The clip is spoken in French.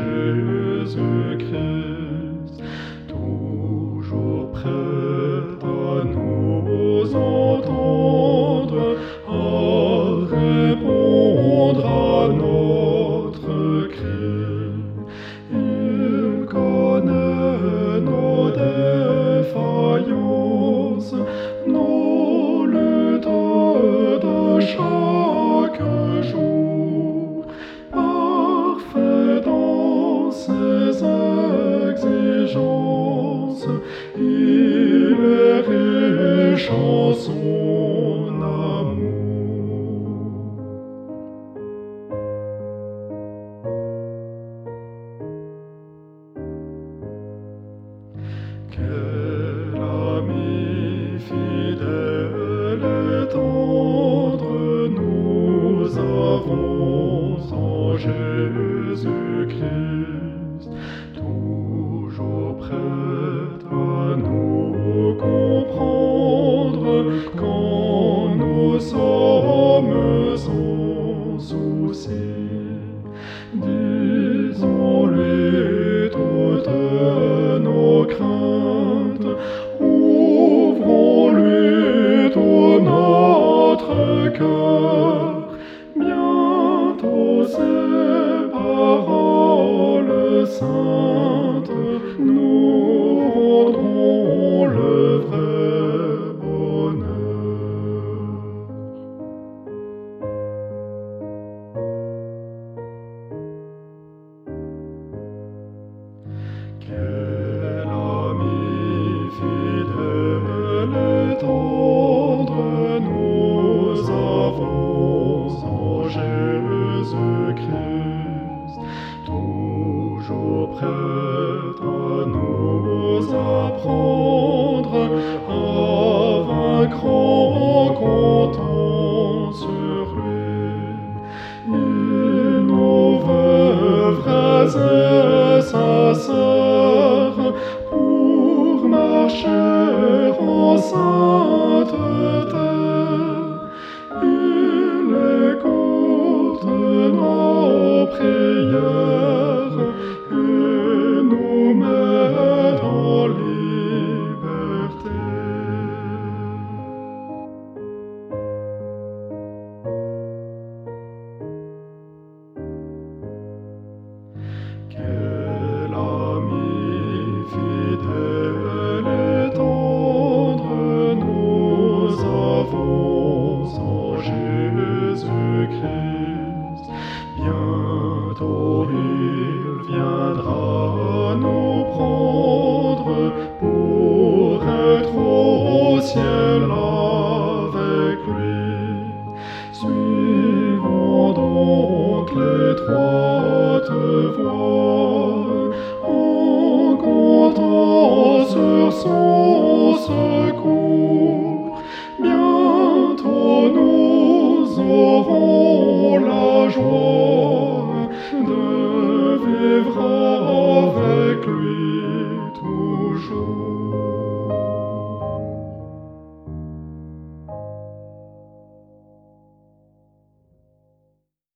Jesus Christ. Son amour. Quel ami fidèle et tendre nous avons en Jésus-Christ, nous rendront le vrai bonheur. Quel ami fidèle et tendre nous avons en Jésus-Christ, toujours prêt à nous apprendre à vaincre en comptant sur lui. Il nous veut et sincères pour marcher en Bientôt